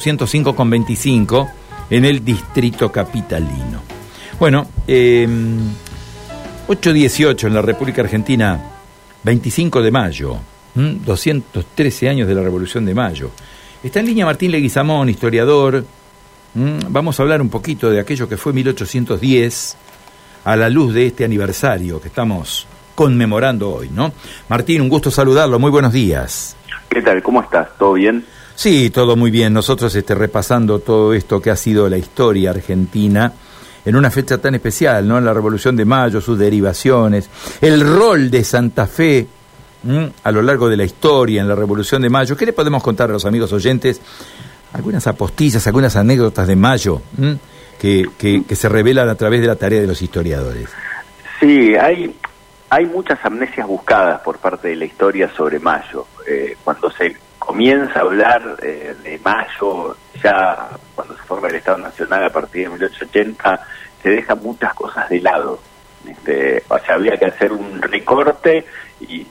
105,25 en el distrito capitalino. Bueno, eh, 8.18 en la República Argentina, 25 de mayo, 213 años de la Revolución de Mayo. Está en línea Martín Leguizamón, historiador. Vamos a hablar un poquito de aquello que fue 1810 a la luz de este aniversario que estamos conmemorando hoy, ¿no? Martín, un gusto saludarlo, muy buenos días. ¿Qué tal? ¿Cómo estás? ¿Todo bien? Sí, todo muy bien. Nosotros este, repasando todo esto que ha sido la historia argentina en una fecha tan especial, ¿no? La Revolución de Mayo, sus derivaciones, el rol de Santa Fe a lo largo de la historia en la Revolución de Mayo. ¿Qué le podemos contar a los amigos oyentes? Algunas apostillas, algunas anécdotas de Mayo que, que, se revelan a través de la tarea de los historiadores. Sí, hay, hay muchas amnesias buscadas por parte de la historia sobre Mayo. Eh, cuando se comienza a hablar eh, de mayo, ya cuando se forma el Estado Nacional a partir de 1880, se dejan muchas cosas de lado. Este, o sea, había que hacer un recorte y,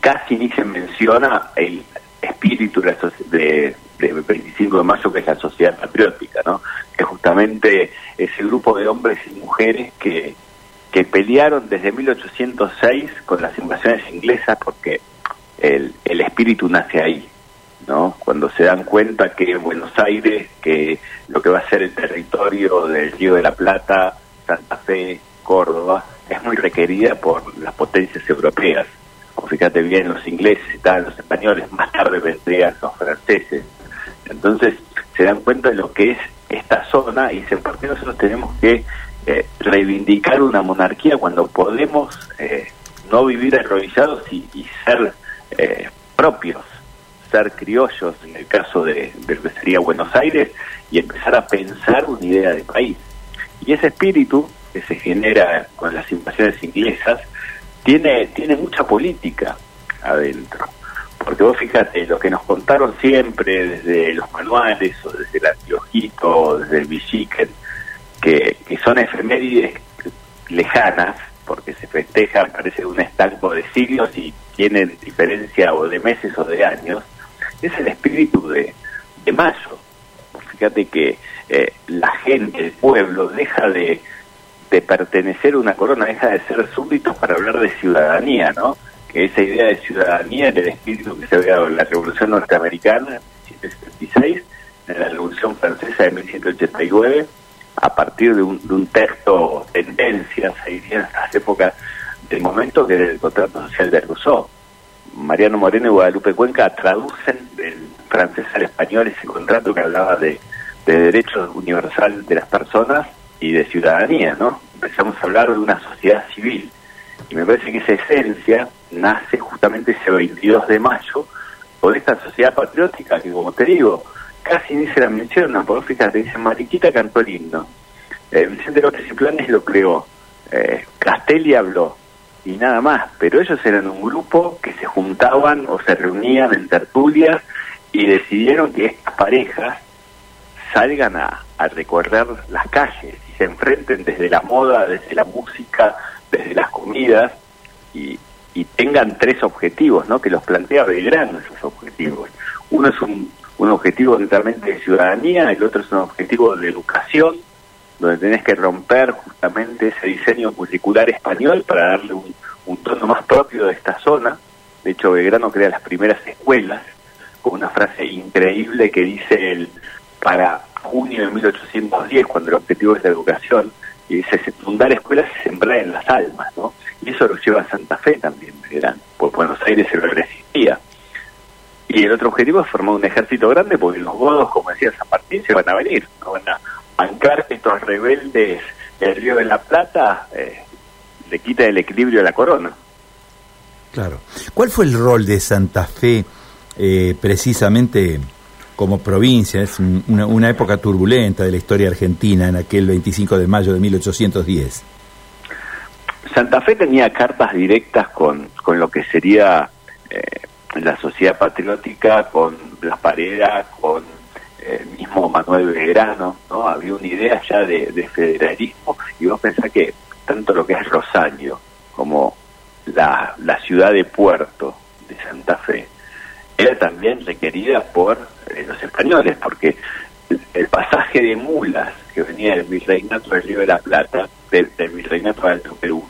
casi ni se menciona el espíritu de, de, 25 de mayo, que es la sociedad patriótica, ¿no? que justamente ese grupo de hombres y mujeres que, que pelearon desde 1806 con las invasiones inglesas porque el, el espíritu nace ahí. ¿No? Cuando se dan cuenta que Buenos Aires, que lo que va a ser el territorio del Río de la Plata, Santa Fe, Córdoba, es muy requerida por las potencias europeas. O fíjate bien, los ingleses estaban los españoles, más tarde vendrían los franceses. Entonces se dan cuenta de lo que es esta zona y dicen, ¿por qué nosotros tenemos que eh, reivindicar una monarquía cuando podemos eh, no vivir arrodillados y, y ser eh, propios? Ser criollos, en el caso de, de lo que sería Buenos Aires, y empezar a pensar una idea de país. Y ese espíritu que se genera con las invasiones inglesas tiene, tiene mucha política adentro. Porque vos fíjate, lo que nos contaron siempre desde los manuales o desde el antiojito o desde el Villiquen, que, que son efemérides lejanas, porque se festejan, parece un estanco de siglos y tienen diferencia o de meses o de años, es el espíritu de, de Mayo. Fíjate que eh, la gente, el pueblo, deja de, de pertenecer a una corona, deja de ser súbditos para hablar de ciudadanía, ¿no? Que esa idea de ciudadanía en el espíritu que se había dado en la Revolución Norteamericana en 1776, en la Revolución Francesa de 1789, a partir de un, de un texto tendencias, en estas épocas del momento que era el contrato social de Rousseau Mariano Moreno y Guadalupe Cuenca traducen del francés al español ese contrato que hablaba de, de derechos universal de las personas y de ciudadanía, ¿no? Empezamos a hablar de una sociedad civil. Y me parece que esa esencia nace justamente ese 22 de mayo por esta sociedad patriótica que, como te digo, casi ni se la menciona, porque fíjate, dice Mariquita cantó. Eh, Vicente López y Planes lo creó. Eh, Castelli habló y nada más, pero ellos eran un grupo que se juntaban o se reunían en tertulias y decidieron que estas parejas salgan a, recorrer las calles y se enfrenten desde la moda, desde la música, desde las comidas y, y tengan tres objetivos, ¿no? Que los plantea Belgrano esos objetivos. Uno es un, un objetivo totalmente de ciudadanía, el otro es un objetivo de educación, donde tenés que romper justamente ese diseño curricular español para darle un, tono más propio de esta zona. De hecho, Belgrano crea las primeras escuelas con una frase increíble que dice el para junio de 1810, cuando el objetivo es la educación, y dice fundar escuelas y sembrar en las almas, ¿no? Y eso lo lleva a Santa Fe también, Belgrano, porque Buenos Aires se lo resistía. Y el otro objetivo es formar un ejército grande, porque los godos, como decía San Martín, se van a venir, no van a bancar estos rebeldes del Río de la Plata eh, le quita el equilibrio a la corona. Claro. ¿Cuál fue el rol de Santa Fe eh, precisamente como provincia? Es una, una, época turbulenta de la historia argentina en aquel 25 de mayo de 1810. Santa Fe tenía cartas directas con, con lo que sería eh, la sociedad patriótica, con las paredes, con el mismo Manuel Belgrano, ¿no? Había una idea ya de, federalismo y vos pensás que tanto lo que es Rosario como la, la ciudad de Puerto de Santa Fe era también requerida por eh, los españoles, porque el, pasaje de mulas que venía del virreinato del Río de la Plata, del, virreinato del Alto Perú,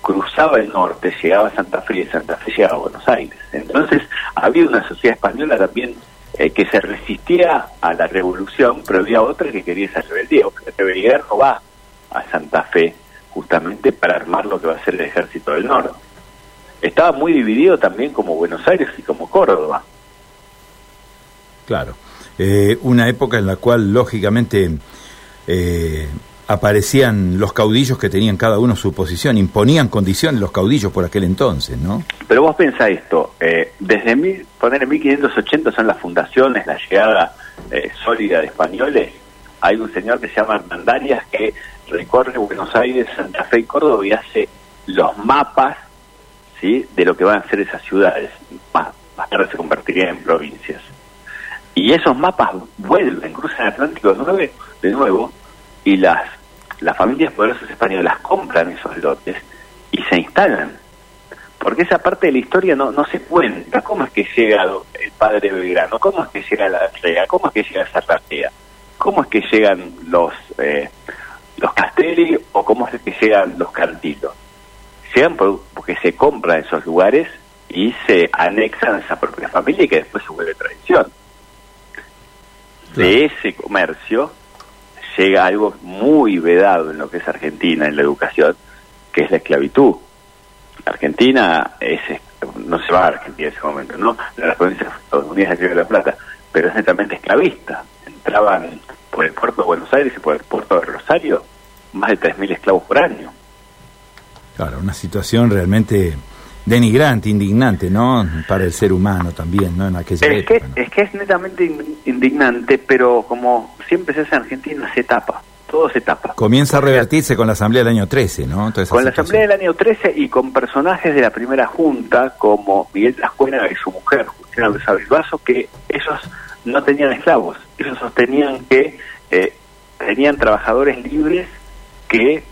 cruzaba el norte, llegaba a Santa Fe y de Santa Fe llegaba a Buenos Aires. Entonces había una sociedad española también eh, que se resistía a la revolución, pero había otra que quería esa rebeldía. La rebeldía no va a Santa Fe justamente para armar lo que va a ser el ejército del norte. Estaba muy dividido también como Buenos Aires y como Córdoba. Claro. Eh, una época en la cual, lógicamente, eh, aparecían los caudillos que tenían cada uno su posición, imponían condiciones los caudillos por aquel entonces, ¿no? Pero vos pensá esto, eh, desde mil, poner en 1580 son las fundaciones, la llegada eh, sólida de españoles, hay un señor que se llama Hernandarias que recorre Buenos Aires, Santa Fe y Córdoba y hace los mapas ¿sí? de lo que van a ser esas ciudades, más, tarde se convertirían en provincias. Y esos mapas vuelven, cruzan el Atlántico de nuevo, de nuevo y las, las familias poderosas españolas compran esos lotes y se instalan. Porque esa parte de la historia no, no se cuenta. ¿Cómo es que llega el padre Belgrano? ¿Cómo es que llega la Rea? ¿Cómo es que llega Zarratea? ¿Cómo es que llegan los, eh, los Castelli o cómo es que llegan los Cantilos? Llegan porque se compran esos lugares y se anexan a esa propia familia y que después se vuelve tradición de ese comercio llega algo muy vedado en lo que es Argentina, en la educación, que es la esclavitud. Argentina es, no se va a Argentina en ese momento, ¿no? Las provincias Unidas de la Plata, pero es netamente esclavista. Entraban por el puerto de Buenos Aires y por el puerto de Rosario más de 3.000 esclavos por año. Claro, una situación realmente denigrante, indignante, ¿no? Para el ser humano también, ¿no? En aquella es Que, Es que es netamente indignante, pero como siempre se hace en Argentina, se tapa. Todo se tapa. Comienza a revertirse con la Asamblea del año 13, ¿no? con la Asamblea del año 13 y con personajes de la primera junta, como Miguel Trascuena y su mujer, Justina Vaso, que ellos no tenían esclavos. Ellos sostenían que eh, tenían trabajadores libres que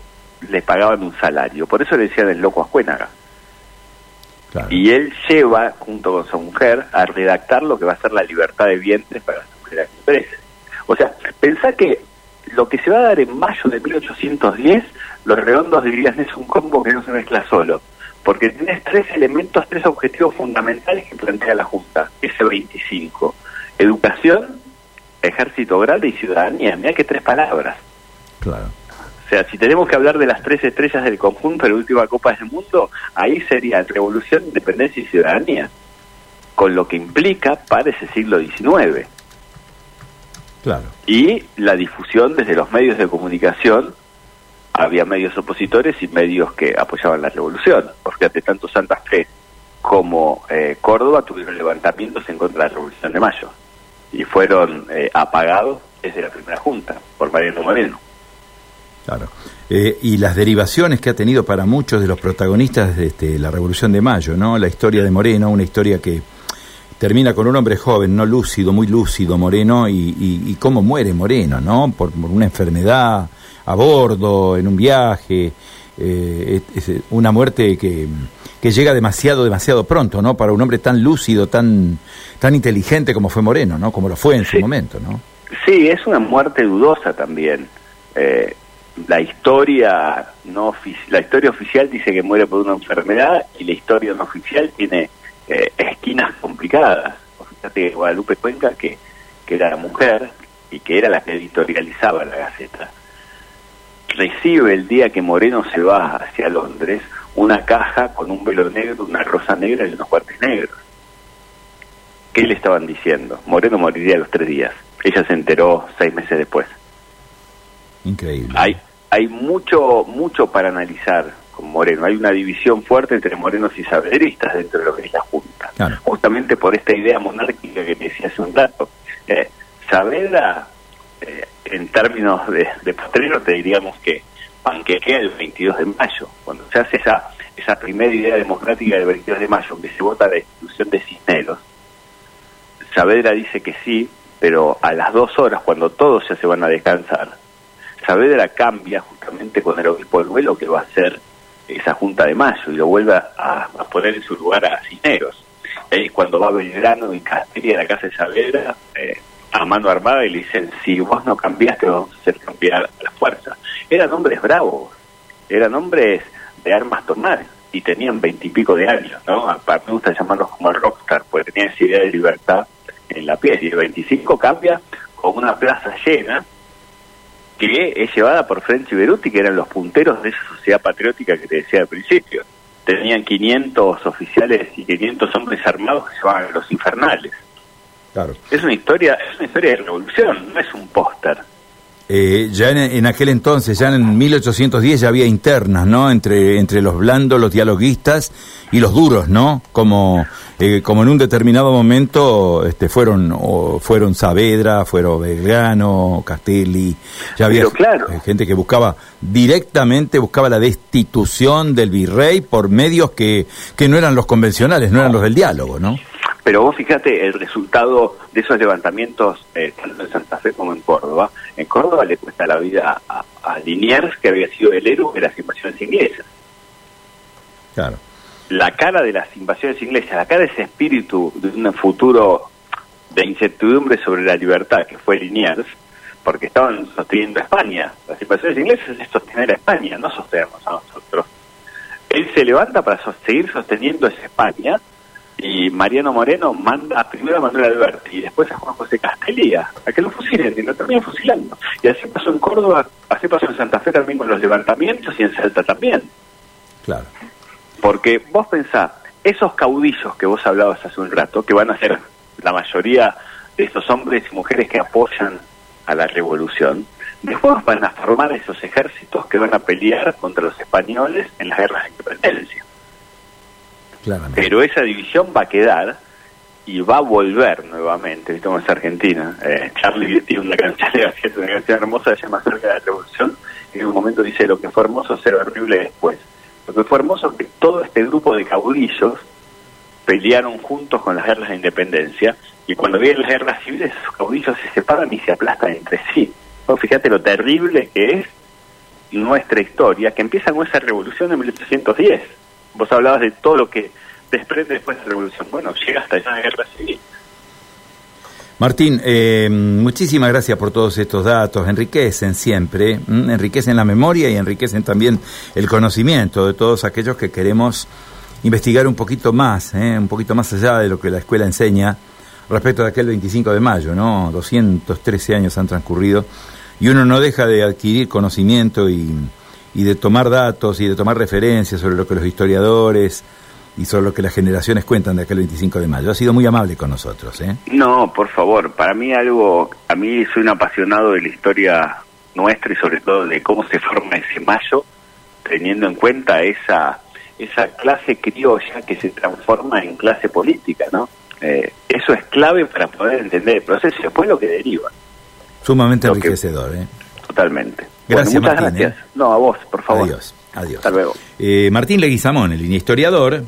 les pagaban un salario. Por eso le decían el loco Ascuénaga. Y él lleva, junto con su mujer, a redactar lo que va a ser la libertad de vientres para las mujeres empresas. O sea, pensá que lo que se va a dar en mayo de 1810, los redondos dirían es un combo que no se mezcla solo, porque tienes tres elementos, tres objetivos fundamentales que plantea la Junta, S25, educación, ejército grande y ciudadanía, mira que tres palabras. Claro. O sea, si tenemos que hablar de las tres estrellas del conjunto de la última Copa del Mundo, ahí sería revolución, independencia y ciudadanía, con lo que implica para ese siglo XIX. Claro. Y la difusión desde los medios de comunicación, había medios opositores y medios que apoyaban la revolución. Porque tanto Santa Fe como eh, Córdoba tuvieron levantamientos en contra de la Revolución de Mayo y fueron eh, apagados desde la primera junta por Mariano Moreno. Claro. Eh, y las derivaciones que ha tenido para muchos de los protagonistas de este, la Revolución de Mayo, ¿no? La historia de Moreno, una historia que termina con un hombre joven, no lúcido, muy lúcido Moreno, y, cómo muere Moreno, ¿no? Por, una enfermedad, a bordo, en un viaje, eh, es, una muerte que, que, llega demasiado, demasiado pronto, ¿no? Para un hombre tan lúcido, tan, tan inteligente como fue Moreno, ¿no? Como lo fue en su momento, ¿no? Sí, es una muerte dudosa también. Eh, la historia no la historia oficial dice que muere por una enfermedad y la historia no oficial tiene eh, esquinas complicadas. Fíjate Guadalupe Cuenca, que, que era la mujer y que era la que editorializaba la Gaceta, recibe el día que Moreno se va hacia Londres una caja con un velo negro, una rosa negra y unos guantes negros. ¿Qué le estaban diciendo? Moreno moriría a los tres días. Ella se enteró seis meses después. Increíble. Hay, hay mucho, mucho para analizar con Moreno. Hay una división fuerte entre morenos y saberistas dentro de lo que es la Junta. Justamente por esta idea monárquica que te decía hace un rato. Eh, Saavedra, eh, en términos de, de postrero, te diríamos que panquequea el 22 de mayo. Cuando se hace esa, esa primera idea democrática del 22 de mayo, que se vota la institución de Cisneros, Saavedra dice que sí, pero a las dos horas, cuando todos ya se van a descansar, Saavedra cambia justamente con el obispo del vuelo que va a ser esa Junta de Mayo y lo vuelve a, poner en su lugar a Cisneros. Es cuando va Belgrano y Castelli a la casa de Saavedra, eh, a mano armada y le dicen, si vos no cambiaste, vamos a hacer cambiar a la fuerza. Eran hombres bravos, eran hombres de armas tomar y tenían veintipico de años, ¿no? Me gusta llamarlos como el rockstar, porque tenían esa idea de libertad en la piel. Y el 25 cambia con una plaza llena que es llevada por French y Beruti, que eran los punteros de esa sociedad patriótica que te decía al principio. Tenían 500 oficiales y 500 hombres armados que se llamaban los infernales. Claro. Es una historia, es una historia de revolución, no es un póster. Eh, ya en, aquel entonces, ya en 1810 ya había internas, ¿no? Entre, entre los blandos, los dialoguistas y los duros, ¿no? Como, eh, como en un determinado momento este, fueron, fueron Saavedra, fueron Belgrano, Castelli, ya había eh, gente que buscaba directamente, buscaba la destitución del virrey por medios que, que no eran los convencionales, no eran los del diálogo, ¿no? Pero vos fíjate el resultado de esos levantamientos, eh, tanto en Santa Fe como en Córdoba. En Córdoba le cuesta la vida a, Liniers, que había sido el héroe de las invasiones inglesas. Claro. La cara de las invasiones inglesas, la cara de ese espíritu de un futuro de incertidumbre sobre la libertad que fue Liniers, porque estaban sosteniendo a España. Las invasiones inglesas es sostener a España, no sostenernos a nosotros. Él se levanta para seguir sosteniendo esa España y Mariano Moreno manda primero a Manuel Alberti y después a Juan José Castellía a que lo fusilen y lo terminan fusilando. Y así pasó en Córdoba, así pasó en Santa Fe también con los levantamientos y en Salta también. Claro. Porque vos pensás, esos caudillos que vos hablabas hace un rato, que van a ser la mayoría de esos hombres y mujeres que apoyan a la revolución, después van a formar esos ejércitos que van a pelear contra los españoles en las guerras de independencia. Pero esa división va a quedar y va a volver nuevamente, ¿viste es Argentina? Eh, Charlie tiene una canción, una canción hermosa, se llama Cerca de la Revolución, y en un momento dice, lo que fue hermoso será horrible después. Lo que fue hermoso es que todo este grupo de caudillos pelearon juntos con las guerras de independencia, y cuando vienen las guerras civiles, esos caudillos se separan y se aplastan entre sí. fíjate lo terrible que es nuestra historia, que empieza con esa revolución de 1810 vos hablabas de todo lo que desprende después de la revolución. Bueno, llega hasta esa guerra civil. Martín, eh, muchísimas gracias por todos estos datos. Enriquecen siempre, enriquecen la memoria y enriquecen también el conocimiento de todos aquellos que queremos investigar un poquito más, ¿eh? un poquito más allá de lo que la escuela enseña respecto de aquel 25 de mayo, ¿no? 213 años han transcurrido y uno no deja de adquirir conocimiento y, y de tomar datos y de tomar referencias sobre lo que los historiadores y sobre lo que las generaciones cuentan de aquel 25 de mayo. Ha sido muy amable con nosotros. ¿eh? No, por favor, para mí algo, a mí soy un apasionado de la historia nuestra y sobre todo de cómo se forma ese mayo, teniendo en cuenta esa esa clase criolla que se transforma en clase política, ¿no? Eh, eso es clave para poder entender el proceso y después lo que deriva. Sumamente enriquecedor, ¿eh? Totalmente. Gracias, muchas gracias. ¿eh? No, a vos, por favor. Adiós. Adiós. Hasta luego. Eh, Martín Leguizamón, el historiador,